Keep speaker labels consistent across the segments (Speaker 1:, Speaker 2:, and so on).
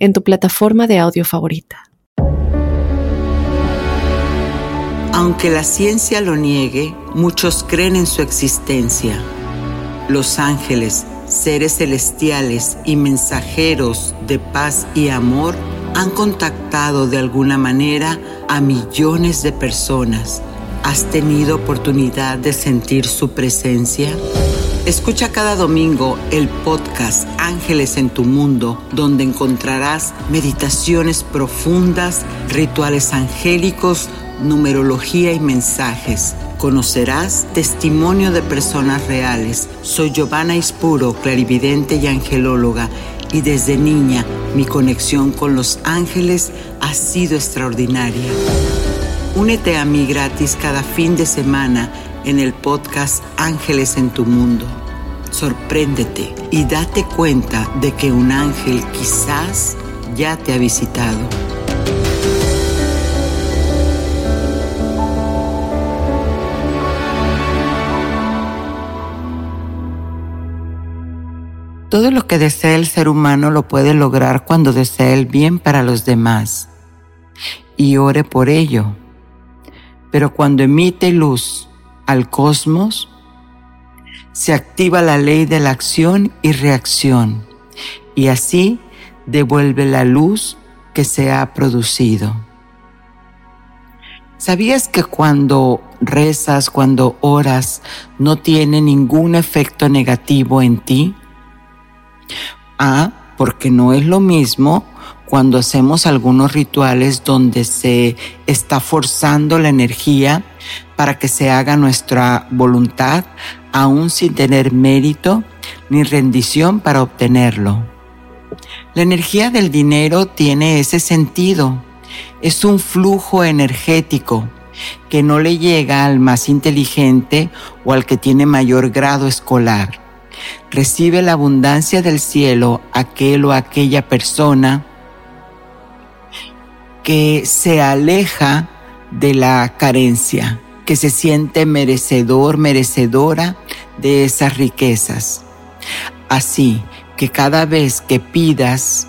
Speaker 1: en tu plataforma de audio favorita.
Speaker 2: Aunque la ciencia lo niegue, muchos creen en su existencia. Los ángeles, seres celestiales y mensajeros de paz y amor han contactado de alguna manera a millones de personas. ¿Has tenido oportunidad de sentir su presencia? Escucha cada domingo el podcast Ángeles en tu Mundo, donde encontrarás meditaciones profundas, rituales angélicos, numerología y mensajes. Conocerás testimonio de personas reales. Soy Giovanna Ispuro, clarividente y angelóloga, y desde niña mi conexión con los ángeles ha sido extraordinaria. Únete a mí gratis cada fin de semana en el podcast Ángeles en tu Mundo. Sorpréndete y date cuenta de que un ángel quizás ya te ha visitado. Todo lo que desea el ser humano lo puede lograr cuando desea el bien para los demás y ore por ello. Pero cuando emite luz al cosmos, se activa la ley de la acción y reacción y así devuelve la luz que se ha producido. ¿Sabías que cuando rezas, cuando oras, no tiene ningún efecto negativo en ti? Ah, porque no es lo mismo cuando hacemos algunos rituales donde se está forzando la energía para que se haga nuestra voluntad, aún sin tener mérito ni rendición para obtenerlo. La energía del dinero tiene ese sentido. Es un flujo energético que no le llega al más inteligente o al que tiene mayor grado escolar. Recibe la abundancia del cielo aquel o aquella persona que se aleja de la carencia, que se siente merecedor, merecedora de esas riquezas. Así que cada vez que pidas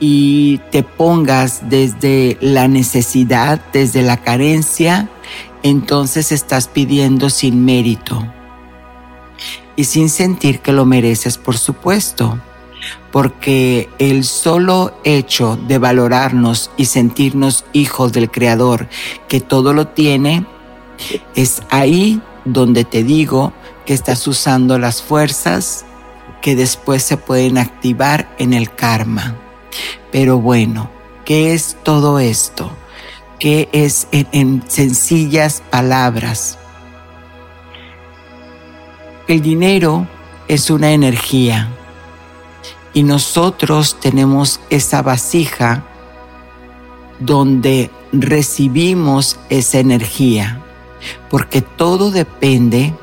Speaker 2: y te pongas desde la necesidad, desde la carencia, entonces estás pidiendo sin mérito y sin sentir que lo mereces, por supuesto porque el solo hecho de valorarnos y sentirnos hijos del Creador, que todo lo tiene, es ahí donde te digo que estás usando las fuerzas que después se pueden activar en el karma. Pero bueno, ¿qué es todo esto? ¿Qué es en, en sencillas palabras? El dinero es una energía y nosotros tenemos esa vasija donde recibimos esa energía, porque todo depende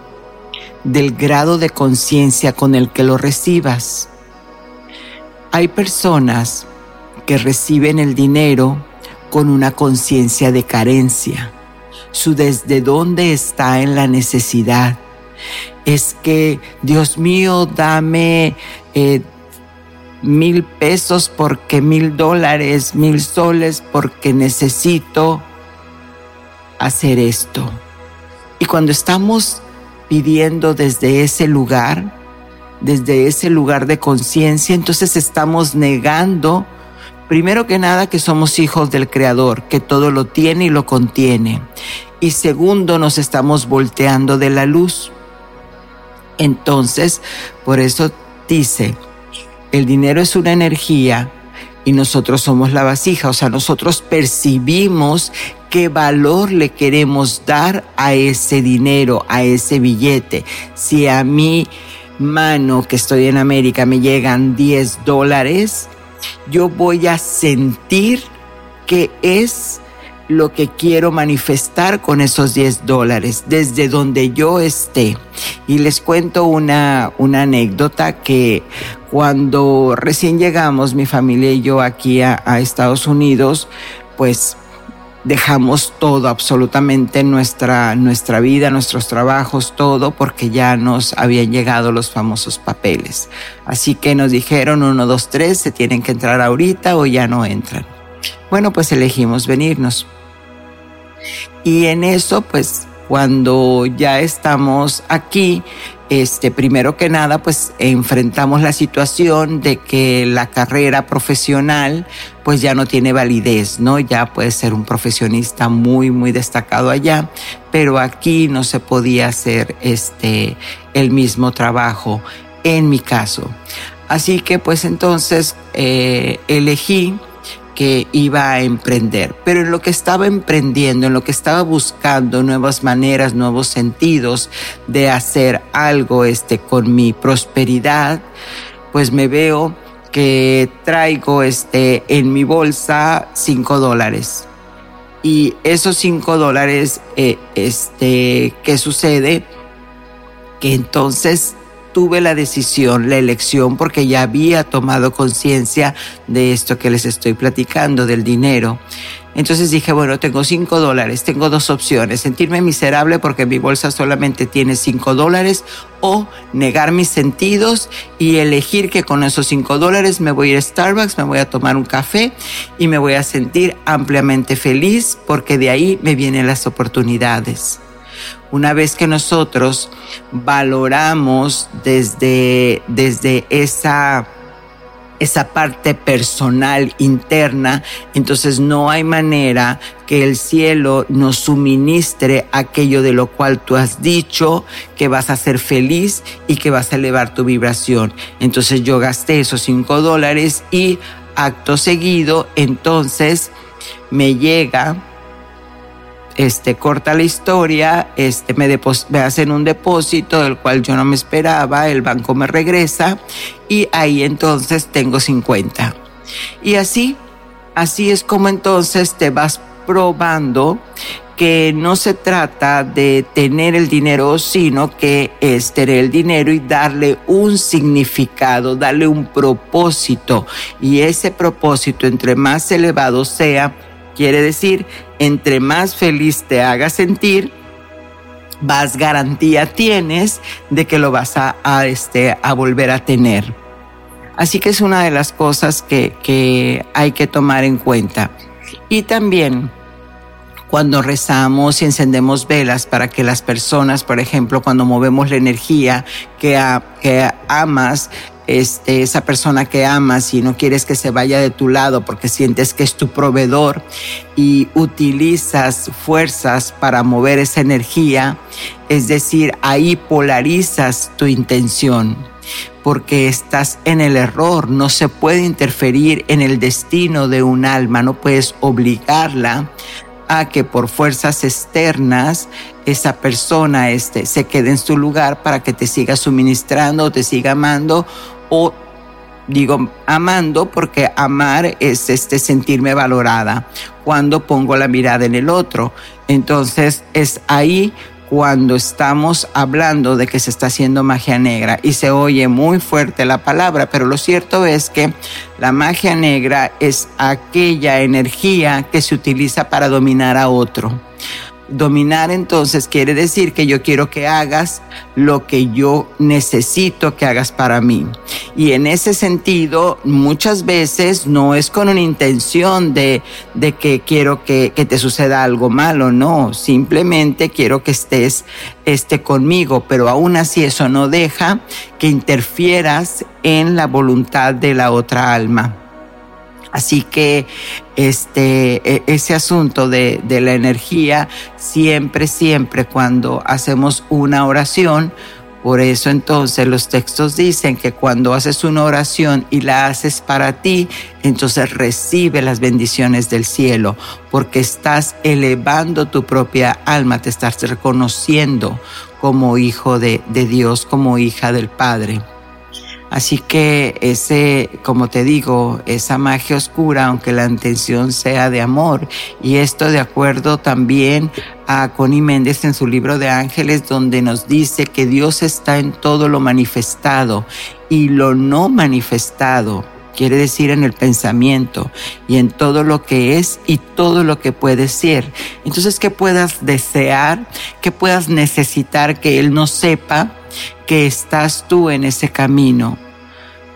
Speaker 2: del grado de conciencia con el que lo recibas. Hay personas que reciben el dinero con una conciencia de carencia, su desde dónde está en la necesidad. Es que, Dios mío, dame eh, mil pesos porque mil dólares, mil soles porque necesito hacer esto. Y cuando estamos pidiendo desde ese lugar, desde ese lugar de conciencia, entonces estamos negando, primero que nada, que somos hijos del Creador, que todo lo tiene y lo contiene. Y segundo, nos estamos volteando de la luz. Entonces, por eso dice, el dinero es una energía y nosotros somos la vasija, o sea, nosotros percibimos qué valor le queremos dar a ese dinero, a ese billete. Si a mi mano, que estoy en América, me llegan 10 dólares, yo voy a sentir qué es lo que quiero manifestar con esos 10 dólares desde donde yo esté. Y les cuento una, una anécdota que cuando recién llegamos, mi familia y yo aquí a, Estados Unidos, pues dejamos todo, absolutamente nuestra, nuestra vida, nuestros trabajos, todo, porque ya nos habían llegado los famosos papeles. Así que nos dijeron, uno, dos, tres, se tienen que entrar ahorita o ya no entran. Bueno, pues elegimos venirnos. Y en eso, pues cuando ya estamos aquí, este, primero que nada, pues enfrentamos la situación de que la carrera profesional, pues ya no tiene validez, ¿no? Ya puede ser un profesionista muy, muy destacado allá, pero aquí no se podía hacer este, el mismo trabajo, en mi caso. Así que, pues entonces eh, elegí que iba a emprender, pero en lo que estaba emprendiendo, en lo que estaba buscando nuevas maneras, nuevos sentidos de hacer algo este con mi prosperidad, pues me veo que traigo este en mi bolsa cinco dólares. Y esos cinco dólares, eh, este, ¿qué sucede? Que entonces tuve la decisión, la elección, porque ya había tomado conciencia de esto que les estoy platicando, del dinero. Entonces dije, bueno, tengo cinco dólares, tengo dos opciones, sentirme miserable porque mi bolsa solamente tiene cinco dólares o negar mis sentidos y elegir que con esos cinco dólares me voy a ir a Starbucks, me voy a tomar un café y me voy a sentir ampliamente feliz porque de ahí me vienen las oportunidades. Una vez que nosotros valoramos desde, desde esa esa parte personal interna, entonces no hay manera que el cielo nos suministre aquello de lo cual tú has dicho que vas a ser feliz y que vas a elevar tu vibración. Entonces yo gasté esos cinco dólares y acto seguido, entonces me llega este, corta la historia, este, me, me hacen un depósito del cual yo no me esperaba, el banco me regresa y ahí entonces tengo 50. Y así, así es como entonces te vas probando que no se trata de tener el dinero, sino que es tener el dinero y darle un significado, darle un propósito. Y ese propósito, entre más elevado sea, quiere decir entre más feliz te haga sentir, más garantía tienes de que lo vas a, este, a volver a tener. Así que es una de las cosas que, hay que tomar en cuenta. Y también cuando rezamos y encendemos velas para que las personas, por ejemplo, cuando movemos la energía que amas, este, esa persona que amas y no quieres que se vaya de tu lado porque sientes que es tu proveedor y utilizas fuerzas para mover esa energía, es decir, ahí polarizas tu intención porque estás en el error, no se puede interferir en el destino de un alma, no puedes obligarla a que por fuerzas externas esa persona este, se quede en su lugar para que te siga suministrando o te siga amando o digo amando porque amar es este sentirme valorada cuando pongo la mirada en el otro. Entonces es ahí cuando estamos hablando de que se está haciendo magia negra y se oye muy fuerte la palabra, pero lo cierto es que la magia negra es aquella energía que se utiliza para dominar a otro. Dominar entonces quiere decir que yo quiero que hagas lo que yo necesito que hagas para mí. Y en ese sentido, muchas veces no es con una intención de, de que quiero que, que, te suceda algo malo, no, simplemente quiero que estés esté conmigo, pero aún así eso no deja que interfieras en la voluntad de la otra alma. Así que este, e, ese asunto de, de la energía, siempre, siempre cuando hacemos una oración, por eso entonces los textos dicen que cuando haces una oración y la haces para ti, entonces recibe las bendiciones del cielo, porque estás elevando tu propia alma, te estás reconociendo como hijo de, de Dios, como hija del Padre. Así que ese, como te digo, esa magia oscura, aunque la intención sea de amor, y esto de acuerdo también a Connie Méndez en su libro de ángeles, donde nos dice que Dios está en todo lo manifestado y lo no manifestado quiere decir en el pensamiento y en todo lo que es y todo lo que puede ser. Entonces que puedas desear, que puedas necesitar que Él no sepa que estás tú en ese camino.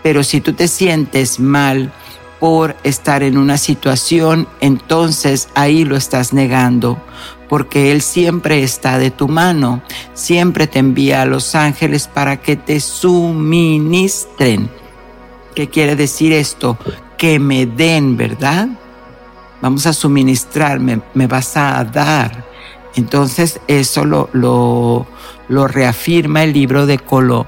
Speaker 2: Pero si tú te sientes mal por estar en una situación, entonces ahí lo estás negando, porque Él siempre está de tu mano, siempre te envía a los ángeles para que te suministren ¿Qué quiere decir esto? Que me den, ¿verdad? Vamos a suministrarme, me vas a dar. Entonces eso lo, lo, reafirma el libro de Colo,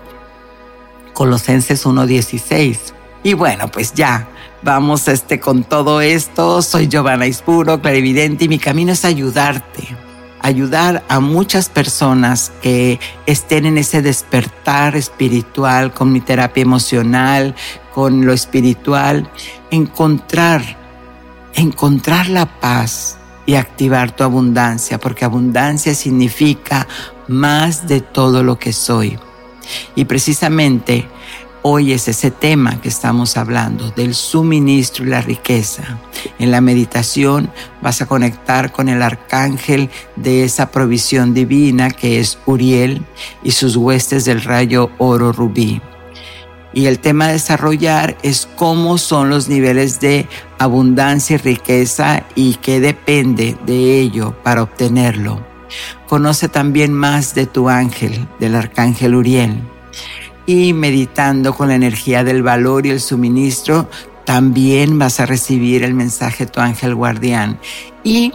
Speaker 2: Colosenses 1.16. Y bueno, pues ya, vamos este, con todo esto. Soy Giovanna Ispuro, clarividente, y mi camino es ayudarte ayudar a muchas personas que estén en ese despertar espiritual con mi terapia emocional, con lo espiritual, encontrar, encontrar la paz y activar tu abundancia, porque abundancia significa más de todo lo que soy. Y precisamente Hoy es ese tema que estamos hablando, del suministro y la riqueza. En la meditación vas a conectar con el arcángel de esa provisión divina que es Uriel y sus huestes del rayo oro rubí. Y el tema a desarrollar es cómo son los niveles de abundancia y riqueza y qué depende de ello para obtenerlo. Conoce también más de tu ángel, del arcángel Uriel y meditando con la energía del valor y el suministro, también vas a recibir el mensaje de tu ángel guardián. ¿Y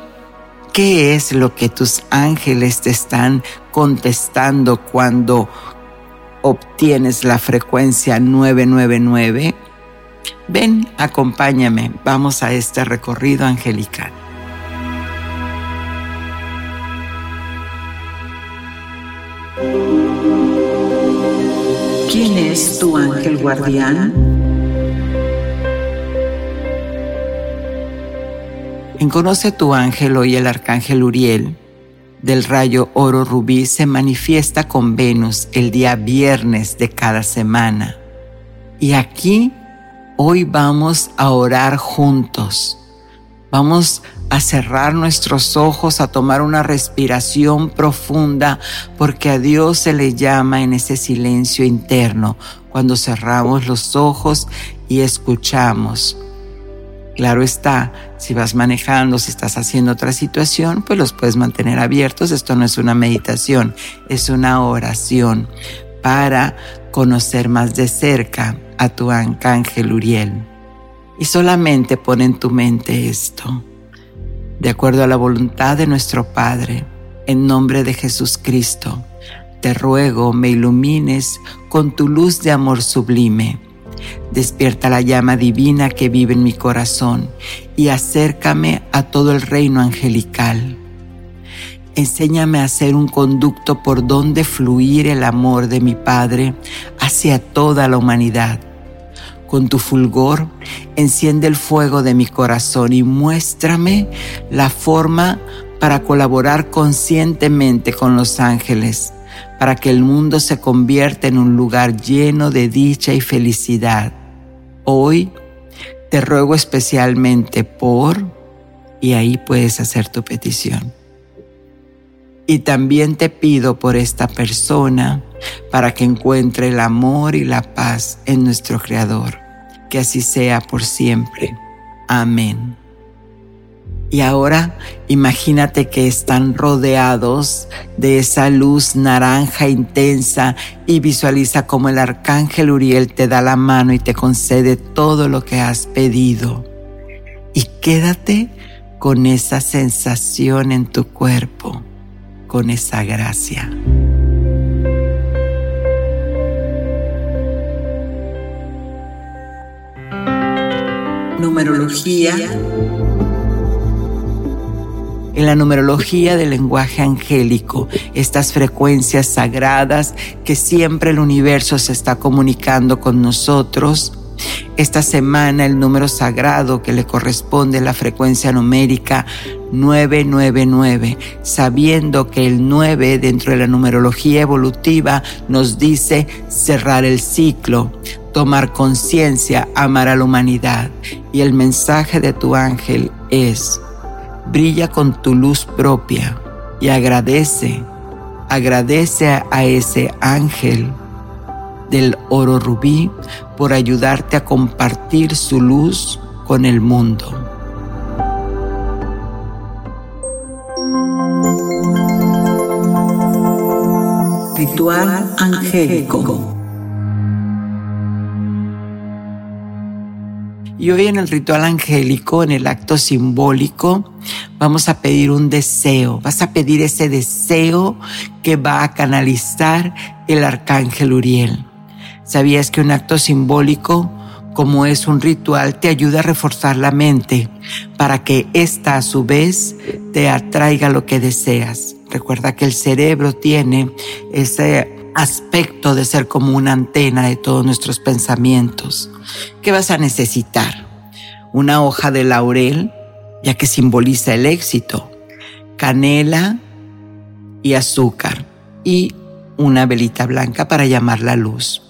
Speaker 2: qué es lo que tus ángeles te están contestando cuando obtienes la frecuencia 999? Ven, acompáñame, vamos a este recorrido angelical.
Speaker 3: ¿Quién es tu ángel guardián?
Speaker 2: En Conoce tu ángel hoy el arcángel Uriel del rayo oro rubí se manifiesta con Venus el día viernes de cada semana. Y aquí hoy vamos a orar juntos. Vamos a cerrar nuestros ojos, a tomar una respiración profunda, porque a Dios se le llama en ese silencio interno, cuando cerramos los ojos y escuchamos. Claro está, si vas manejando, si estás haciendo otra situación, pues los puedes mantener abiertos. Esto no es una meditación, es una oración para conocer más de cerca a tu arcángel Uriel. Y solamente pon en tu mente esto de acuerdo a la voluntad de nuestro Padre, en nombre de Jesús Cristo, te ruego me ilumines con tu luz de amor sublime. Despierta la llama divina que vive en mi corazón y acércame a todo el reino angelical. Enséñame a ser un conducto por donde fluir el amor de mi Padre hacia toda la humanidad con tu fulgor, enciende el fuego de mi corazón y muéstrame la forma para colaborar conscientemente con los ángeles, para que el mundo se convierta en un lugar lleno de dicha y felicidad. Hoy te ruego especialmente por, y ahí puedes hacer tu petición. Y también te pido por esta persona, para que encuentre el amor y la paz en nuestro Creador. Que así sea por siempre. Amén. Y ahora imagínate que están rodeados de esa luz naranja intensa y visualiza como el arcángel Uriel te da la mano y te concede todo lo que has pedido. Y quédate con esa sensación en tu cuerpo, con esa gracia.
Speaker 3: numerología.
Speaker 2: En la numerología del lenguaje angélico, estas frecuencias sagradas que siempre el universo se está comunicando con nosotros. Esta semana el número sagrado que le corresponde la frecuencia numérica 999, sabiendo que el 9 dentro de la numerología evolutiva nos dice cerrar el ciclo, tomar conciencia, amar a la humanidad. Y el mensaje de tu ángel es, brilla con tu luz propia y agradece, agradece a ese ángel del oro rubí por ayudarte a compartir su luz con el mundo.
Speaker 3: Ritual angélico.
Speaker 2: Y hoy en el ritual angélico, en el acto simbólico, vamos a pedir un deseo. Vas a pedir ese deseo que va a canalizar el arcángel Uriel. ¿Sabías que un acto simbólico, como es un ritual, te ayuda a reforzar la mente para que ésta a su vez te atraiga lo que deseas? Recuerda que el cerebro tiene ese aspecto de ser como una antena de todos nuestros pensamientos. ¿Qué vas a necesitar? Una hoja de laurel, ya que simboliza el éxito, canela y azúcar y una velita blanca para llamar la luz.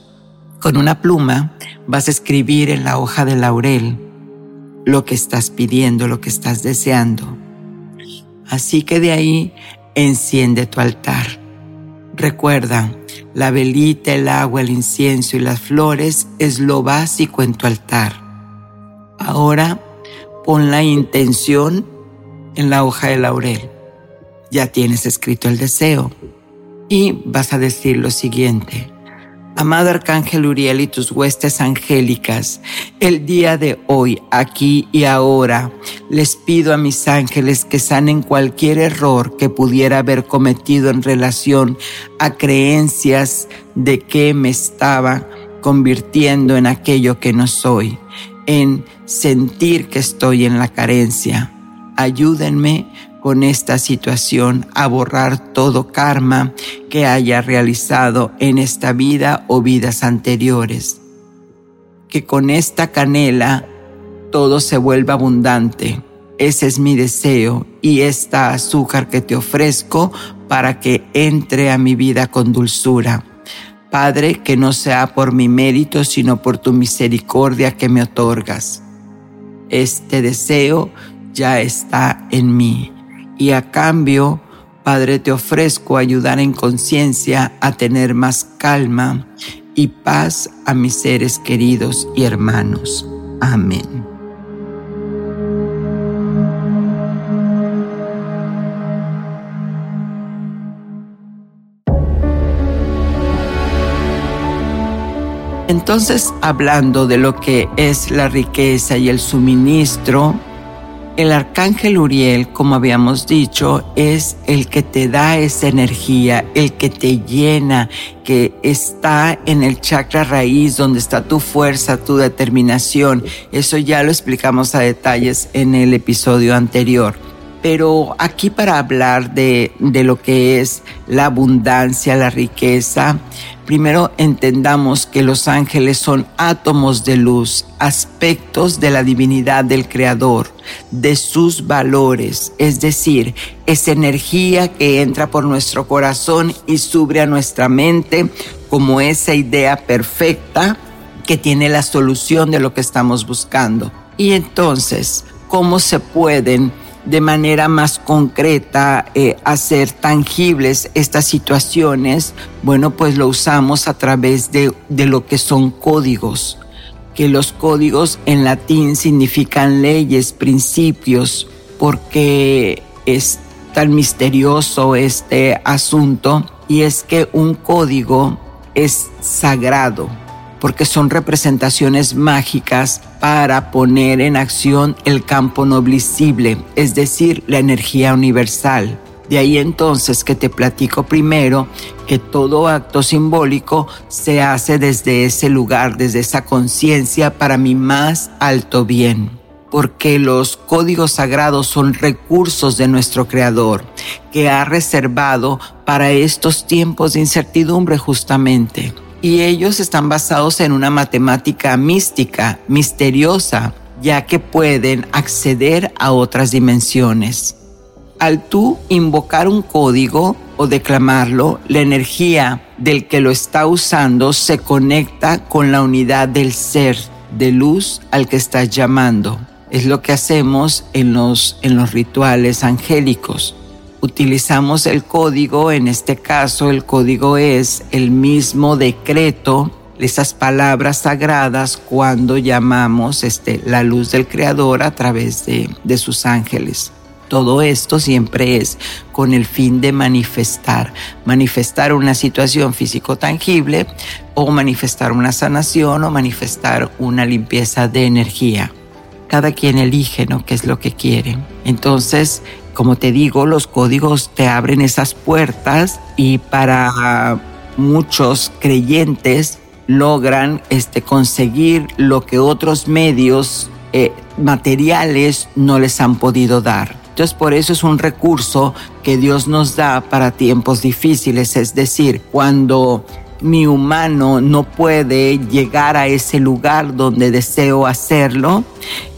Speaker 2: Con una pluma vas a escribir en la hoja de laurel lo que estás pidiendo, lo que estás deseando. Así que de ahí enciende tu altar. Recuerda, la velita, el agua, el incienso y las flores es lo básico en tu altar. Ahora pon la intención en la hoja de laurel. Ya tienes escrito el deseo y vas a decir lo siguiente. Amado Arcángel Uriel y tus huestes angélicas, el día de hoy, aquí y ahora, les pido a mis ángeles que sanen cualquier error que pudiera haber cometido en relación a creencias de que me estaba convirtiendo en aquello que no soy, en sentir que estoy en la carencia. Ayúdenme con esta situación a borrar todo karma que haya realizado en esta vida o vidas anteriores. Que con esta canela todo se vuelva abundante. Ese es mi deseo y esta azúcar que te ofrezco para que entre a mi vida con dulzura. Padre, que no sea por mi mérito, sino por tu misericordia que me otorgas. Este deseo ya está en mí y a cambio, Padre, te ofrezco ayudar en conciencia a tener más calma y paz a mis seres queridos y hermanos. Amén. Entonces, hablando de lo que es la riqueza y el suministro, el arcángel Uriel, como habíamos dicho, es el que te da esa energía, el que te llena, que está en el chakra raíz, donde está tu fuerza, tu determinación. Eso ya lo explicamos a detalles en el episodio anterior. Pero aquí para hablar de, de lo que es la abundancia, la riqueza, primero entendamos que los ángeles son átomos de luz, aspectos de la divinidad del Creador, de sus valores, es decir, esa energía que entra por nuestro corazón y sube a nuestra mente como esa idea perfecta que tiene la solución de lo que estamos buscando. Y entonces, ¿cómo se pueden de manera más concreta eh, hacer tangibles estas situaciones, bueno, pues lo usamos a través de, de lo que son códigos, que los códigos en latín significan leyes, principios, porque es tan misterioso este asunto y es que un código es sagrado porque son representaciones mágicas para poner en acción el campo noblicible, es decir, la energía universal. De ahí entonces que te platico primero que todo acto simbólico se hace desde ese lugar, desde esa conciencia para mi más alto bien. porque los códigos sagrados son recursos de nuestro Creador, que ha reservado para estos tiempos de incertidumbre justamente. Y ellos están basados en una matemática mística, misteriosa, ya que pueden acceder a otras dimensiones. Al tú invocar un código o declamarlo, la energía del que lo está usando se conecta con la unidad del ser de luz al que estás llamando. Es lo que hacemos en los, en los rituales angélicos. Utilizamos el código, en este caso el código es el mismo decreto, esas palabras sagradas cuando llamamos este, la luz del Creador a través de, de sus ángeles. Todo esto siempre es con el fin de manifestar, manifestar una situación físico tangible o manifestar una sanación o manifestar una limpieza de energía cada quien elige, ¿no? ¿Qué es lo que quiere? Entonces, como te digo, los códigos te abren esas puertas y para muchos creyentes logran este, conseguir lo que otros medios eh, materiales no les han podido dar. Entonces por eso es un recurso que Dios nos da para tiempos difíciles, es decir, cuando mi humano no puede llegar a ese lugar donde deseo hacerlo,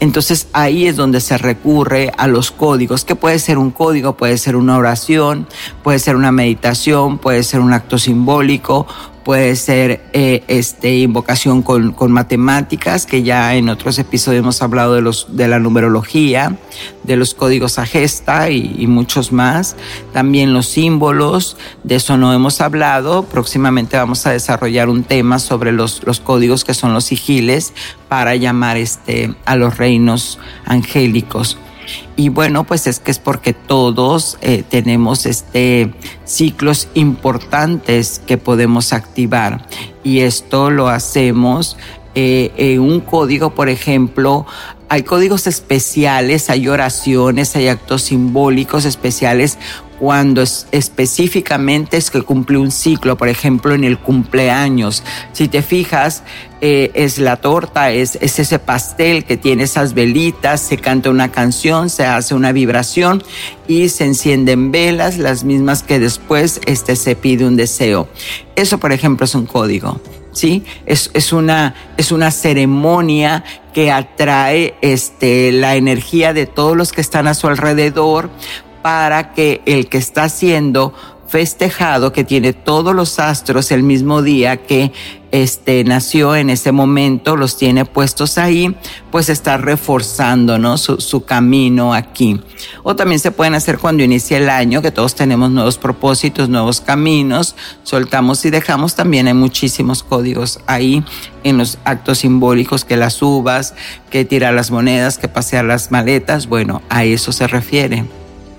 Speaker 2: entonces ahí es donde se recurre a los códigos, que puede ser un código, puede ser una oración, puede ser una meditación, puede ser un acto simbólico, puede ser eh, este, invocación con, con, matemáticas, que ya en otros episodios hemos hablado de, los, de la numerología, de los códigos a gesta y, y, muchos más. También los símbolos, de eso no hemos hablado. Próximamente vamos a desarrollar un tema sobre los, los códigos que son los sigiles para llamar este, a los reinos angélicos. Y bueno, pues es que es porque todos eh, tenemos este ciclos importantes que podemos activar. Y esto lo hacemos eh, en un código, por ejemplo, hay códigos especiales, hay oraciones, hay actos simbólicos especiales cuando es, específicamente es que cumple un ciclo, por ejemplo, en el cumpleaños. Si te fijas, eh, es la torta, es, es ese pastel que tiene esas velitas, se canta una canción, se hace una vibración y se encienden velas, las mismas que después este, se pide un deseo. Eso, por ejemplo, es un código. ¿sí? Es, es, una, es una ceremonia que atrae este, la energía de todos los que están a su alrededor para que el que está siendo festejado, que tiene todos los astros el mismo día que este nació en ese momento, los tiene puestos ahí, pues está reforzando ¿no? su, su camino aquí. O también se pueden hacer cuando inicia el año, que todos tenemos nuevos propósitos, nuevos caminos, soltamos y dejamos. También hay muchísimos códigos ahí en los actos simbólicos, que las uvas, que tirar las monedas, que pasear las maletas. Bueno, a eso se refiere.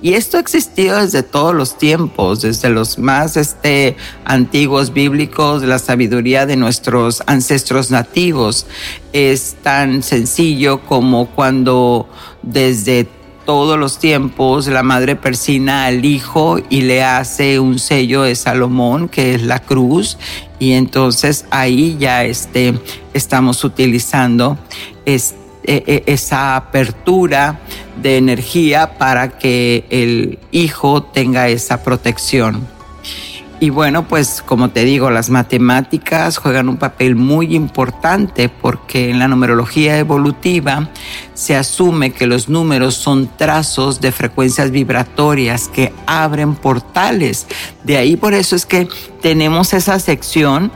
Speaker 2: Y esto ha existido desde todos los tiempos, desde los más este, antiguos bíblicos, la sabiduría de nuestros ancestros nativos. Es tan sencillo como cuando desde todos los tiempos la madre persina al hijo y le hace un sello de Salomón, que es la cruz, y entonces ahí ya este, estamos utilizando e, e, esa apertura de energía para que el hijo tenga esa protección. Y bueno, pues como te digo, las matemáticas juegan un papel muy importante porque en la numerología evolutiva se asume que los números son trazos de frecuencias vibratorias que abren portales. De ahí por eso es que tenemos esa sección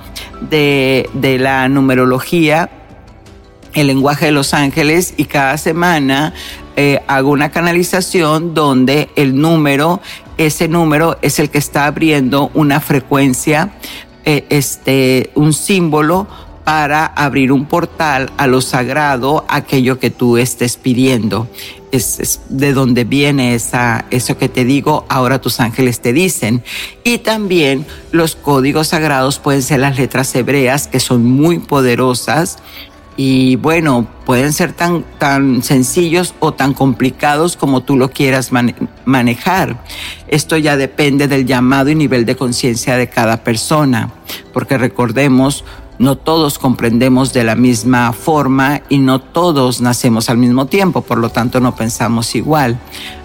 Speaker 2: de, de la numerología el lenguaje de los ángeles y cada semana eh, hago una canalización donde el número, ese número es el que está abriendo una frecuencia, eh, este, un símbolo para abrir un portal a lo sagrado, aquello que tú estés pidiendo. Es, de donde viene esa, eso que te digo, ahora tus ángeles te dicen. Y también los códigos sagrados pueden ser las letras hebreas, que son muy poderosas y bueno, pueden ser tan, tan sencillos o tan complicados como tú lo quieras manejar. Esto ya depende del llamado y nivel de conciencia de cada persona, porque recordemos, no todos comprendemos de la misma forma y no todos nacemos al mismo tiempo, por lo tanto no pensamos igual.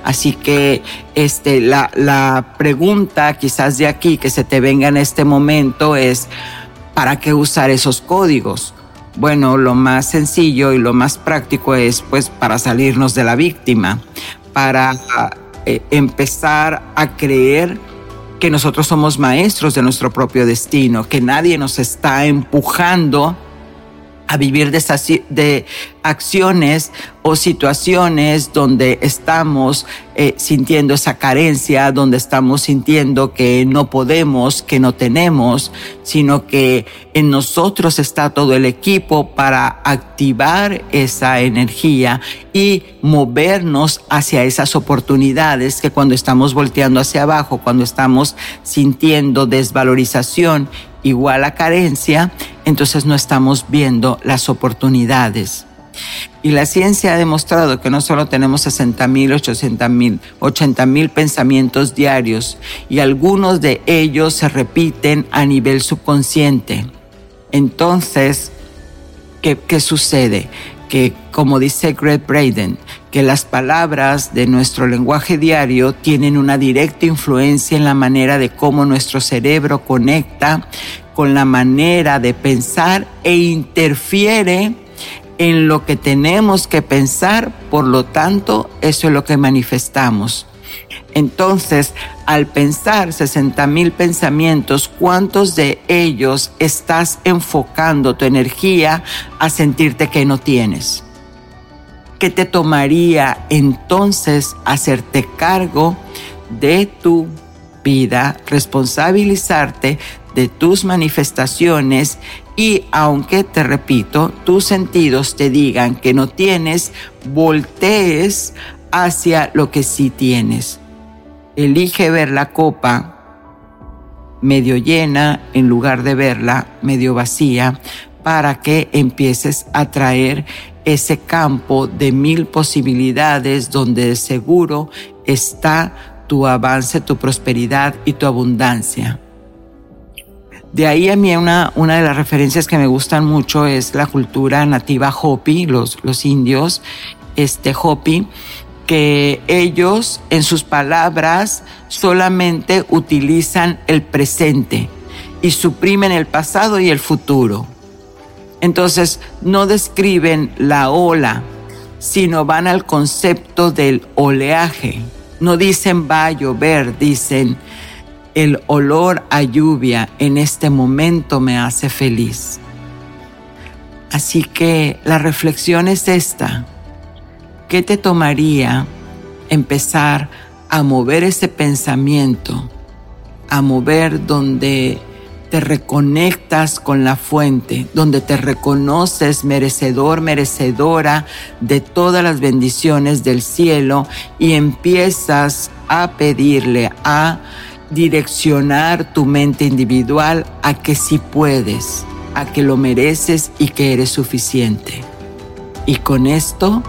Speaker 2: Así que este, la, la pregunta quizás de aquí que se te venga en este momento es, ¿para qué usar esos códigos? Bueno, lo más sencillo y lo más práctico es pues para salirnos de la víctima, para eh, empezar a creer que nosotros somos maestros de nuestro propio destino, que nadie nos está empujando a vivir de, de acciones o situaciones donde estamos eh, sintiendo esa carencia, donde estamos sintiendo que no podemos, que no tenemos, sino que en nosotros está todo el equipo para activar esa energía y movernos hacia esas oportunidades que cuando estamos volteando hacia abajo, cuando estamos sintiendo desvalorización igual a carencia, entonces no estamos viendo las oportunidades. Y la ciencia ha demostrado que no solo tenemos 60 mil, 800 mil, 80 mil pensamientos diarios y algunos de ellos se repiten a nivel subconsciente. Entonces, ¿qué, qué sucede? Que, como dice Greg Braden, que las palabras de nuestro lenguaje diario tienen una directa influencia en la manera de cómo nuestro cerebro conecta con la manera de pensar e interfiere en lo que tenemos que pensar, por lo tanto, eso es lo que manifestamos. Entonces, al pensar 60 mil pensamientos, ¿cuántos de ellos estás enfocando tu energía a sentirte que no tienes? ¿Qué te tomaría entonces hacerte cargo de tu vida, responsabilizarte de tus manifestaciones y aunque te repito, tus sentidos te digan que no tienes, voltees hacia lo que sí tienes. Elige ver la copa medio llena en lugar de verla medio vacía para que empieces a traer ese campo de mil posibilidades donde de seguro está tu avance, tu prosperidad y tu abundancia. De ahí a mí una, una de las referencias que me gustan mucho es la cultura nativa Hopi, los, los indios, este Hopi, ellos en sus palabras solamente utilizan el presente y suprimen el pasado y el futuro. Entonces no describen la ola, sino van al concepto del oleaje. No dicen va a llover, dicen el olor a lluvia en este momento me hace feliz. Así que la reflexión es esta. ¿Qué te tomaría empezar a mover ese pensamiento? A mover donde te reconectas con la fuente, donde te reconoces merecedor, merecedora de todas las bendiciones del cielo y empiezas a pedirle, a direccionar tu mente individual a que sí puedes, a que lo mereces y que eres suficiente. Y con esto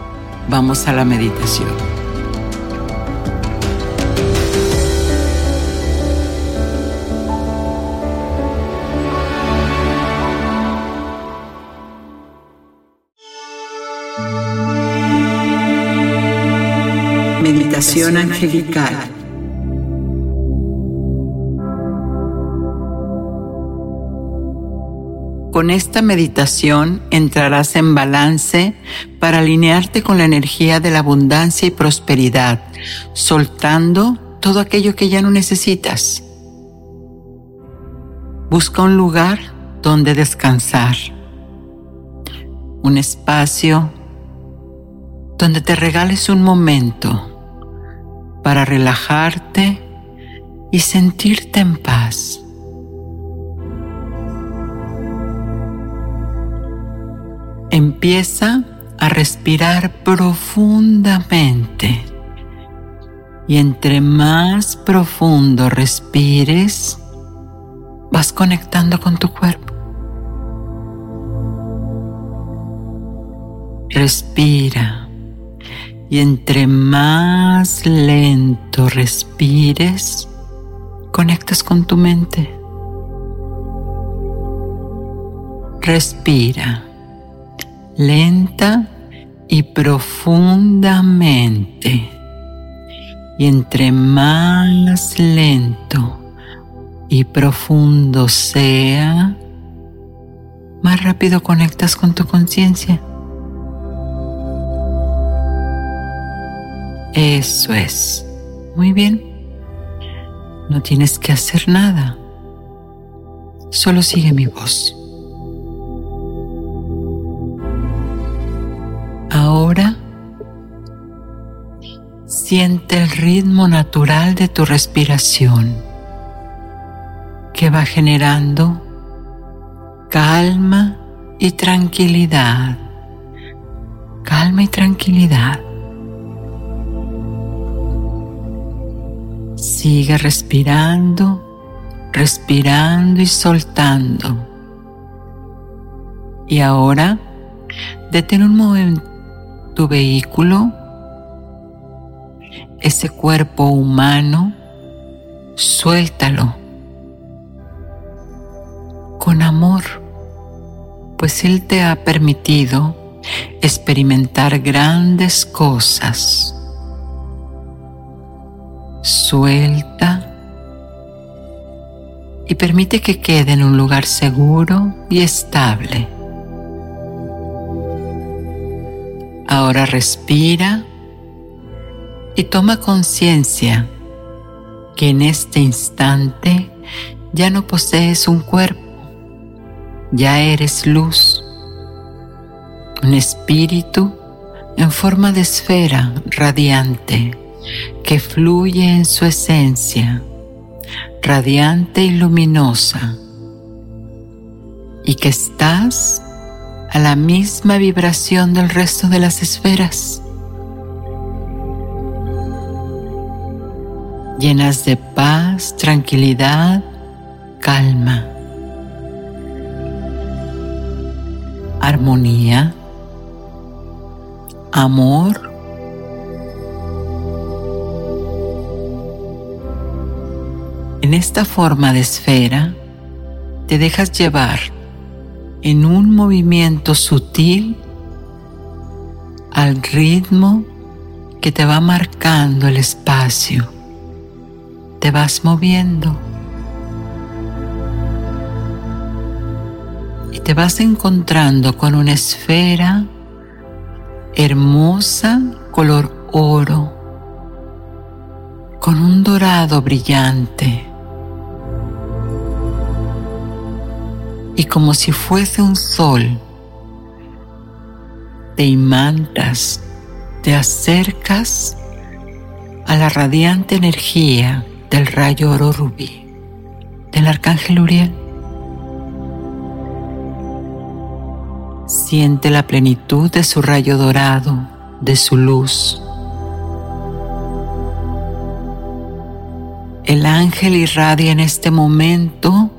Speaker 2: vamos a la meditación.
Speaker 3: Meditación angelical
Speaker 2: Con esta meditación entrarás en balance para alinearte con la energía de la abundancia y prosperidad, soltando todo aquello que ya no necesitas. Busca un lugar donde descansar, un espacio donde te regales un momento para relajarte y sentirte en paz. Empieza a respirar profundamente. Y entre más profundo respires, vas conectando con tu cuerpo. Respira. Y entre más lento respires, conectas con tu mente. respira lenta y profundamente. Y entre más lento y profundo sea, más rápido conectas con tu conciencia. Eso es. Muy bien. No tienes que hacer nada. Solo sigue mi voz. Ahora siente el ritmo natural de tu respiración que va generando calma y tranquilidad. Calma y tranquilidad. Sigue respirando, respirando y soltando. Y ahora detén un momento tu vehículo, ese cuerpo humano, suéltalo con amor, pues Él te ha permitido experimentar grandes cosas. Suelta y permite que quede en un lugar seguro y estable. Ahora respira y toma conciencia que en este instante ya no posees un cuerpo, ya eres luz, un espíritu en forma de esfera radiante que fluye en su esencia, radiante y luminosa, y que estás a la misma vibración del resto de las esferas. Llenas de paz, tranquilidad, calma, armonía, amor, En esta forma de esfera te dejas llevar en un movimiento sutil al ritmo que te va marcando el espacio. Te vas moviendo. Y te vas encontrando con una esfera hermosa color oro, con un dorado brillante. Y como si fuese un sol, te imantas, te acercas a la radiante energía del rayo oro rubí del arcángel Uriel. Siente la plenitud de su rayo dorado, de su luz. El ángel irradia en este momento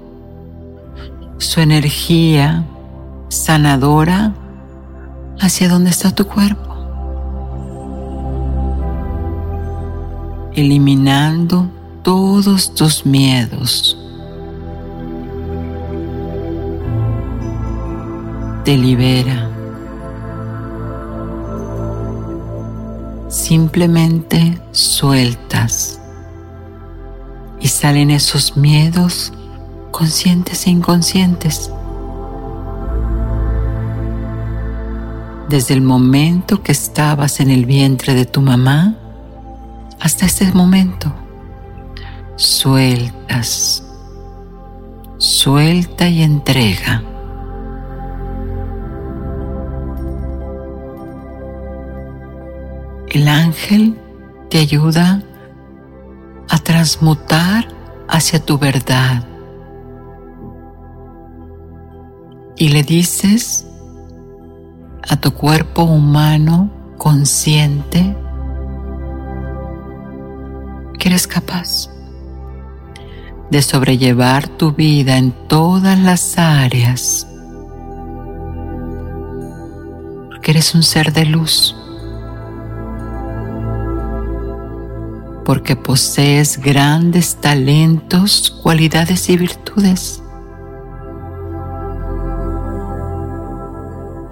Speaker 2: su energía sanadora hacia donde está tu cuerpo, eliminando todos tus miedos. Te libera. Simplemente sueltas y salen esos miedos conscientes e inconscientes. Desde el momento que estabas en el vientre de tu mamá hasta este momento, sueltas, suelta y entrega. El ángel te ayuda a transmutar hacia tu verdad y le dices a tu cuerpo humano consciente que eres capaz de sobrellevar tu vida en todas las áreas, porque eres un ser de luz, porque posees grandes talentos, cualidades y virtudes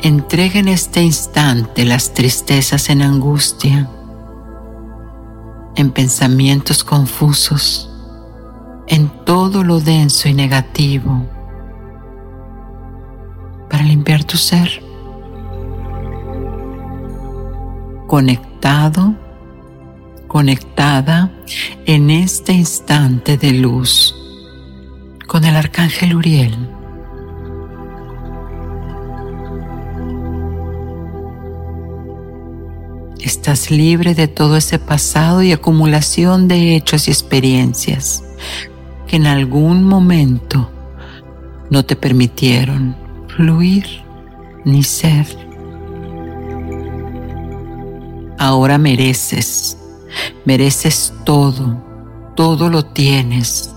Speaker 2: Entrega en este instante las tristezas en angustia, en pensamientos confusos, en todo lo denso y negativo, para limpiar tu ser. Conectado, conectada en este instante de luz con el arcángel Uriel. Estás libre de todo ese pasado y acumulación de hechos y experiencias que en algún momento no te permitieron fluir ni ser. Ahora mereces, mereces todo, todo lo tienes.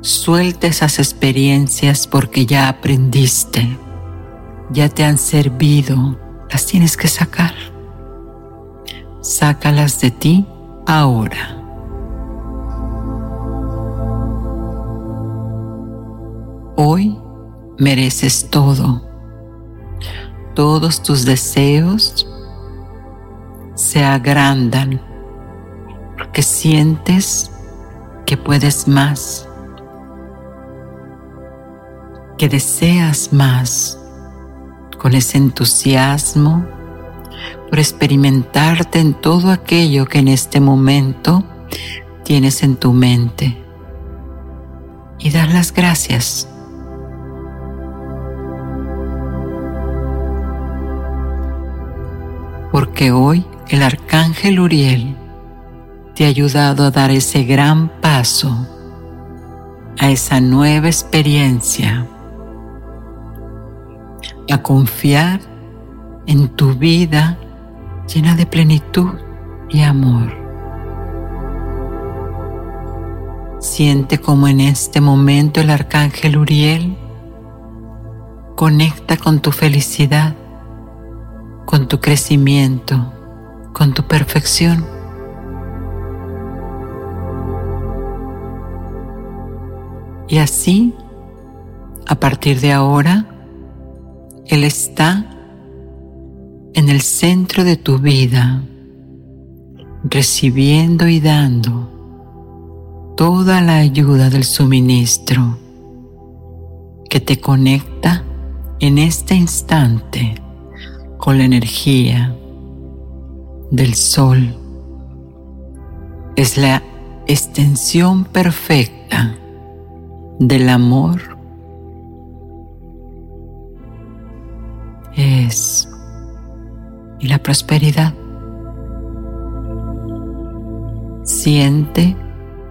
Speaker 2: Suelta esas experiencias porque ya aprendiste, ya te han servido, las tienes que sacar. Sácalas de ti ahora. Hoy mereces todo. Todos tus deseos se agrandan porque sientes que puedes más, que deseas más con ese entusiasmo por experimentarte en todo aquello que en este momento tienes en tu mente y dar las gracias. Porque hoy el arcángel Uriel te ha ayudado a dar ese gran paso a esa nueva experiencia, a confiar en tu vida llena de plenitud y amor. Siente como en este momento el arcángel Uriel conecta con tu felicidad, con tu crecimiento, con tu perfección. Y así, a partir de ahora, Él está en el centro de tu vida, recibiendo y dando toda la ayuda del suministro que te conecta en este instante con la energía del sol. Es la extensión perfecta del amor. Es y la prosperidad. Siente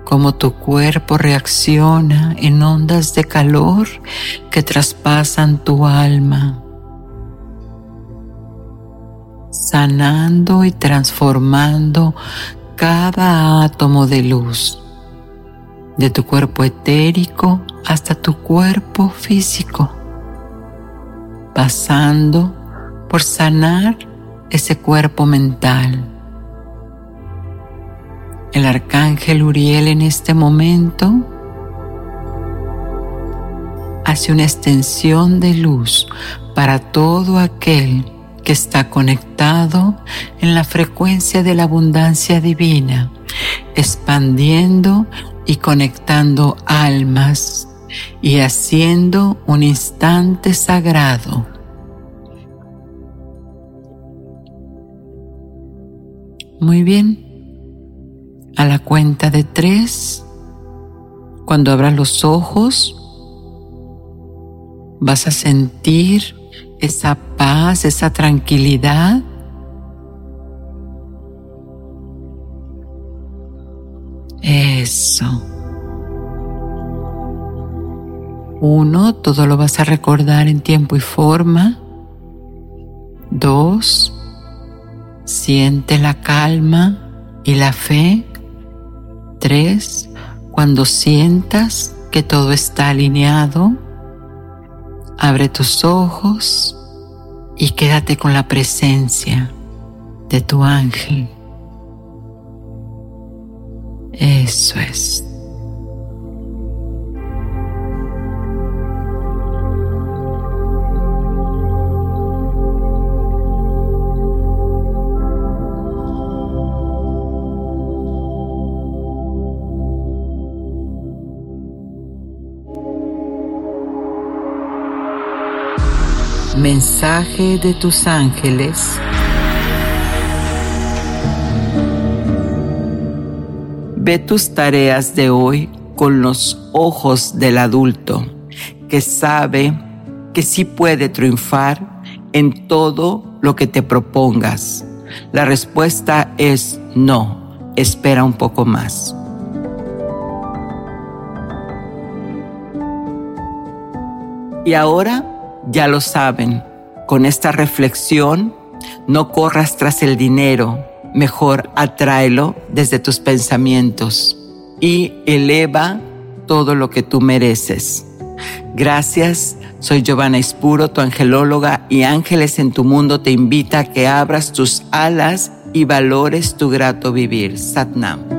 Speaker 2: cómo tu cuerpo reacciona en ondas de calor que traspasan tu alma, sanando y transformando cada átomo de luz, de tu cuerpo etérico hasta tu cuerpo físico, pasando por sanar ese cuerpo mental. El arcángel Uriel en este momento hace una extensión de luz para todo aquel que está conectado en la frecuencia de la abundancia divina, expandiendo y conectando almas y haciendo un instante sagrado Muy bien. A la cuenta de tres, cuando abras los ojos, vas a sentir esa paz, esa tranquilidad. Eso. Uno, todo lo vas a recordar en tiempo y forma. Dos, Siente la calma y la fe. Tres, cuando sientas que todo está alineado, abre tus ojos y quédate con la presencia de tu ángel. Eso es. Mensaje de tus ángeles. Ve tus tareas de hoy con los ojos del adulto que sabe que sí puede triunfar en todo lo que te propongas. La respuesta es no, espera un poco más. Y ahora ya lo saben, con esta reflexión no corras tras el dinero, mejor atráelo desde tus pensamientos y eleva todo lo que tú mereces. Gracias, soy Giovanna Ispuro, tu angelóloga, y Ángeles en tu Mundo te invita a que abras tus alas y valores tu grato vivir. Satnam.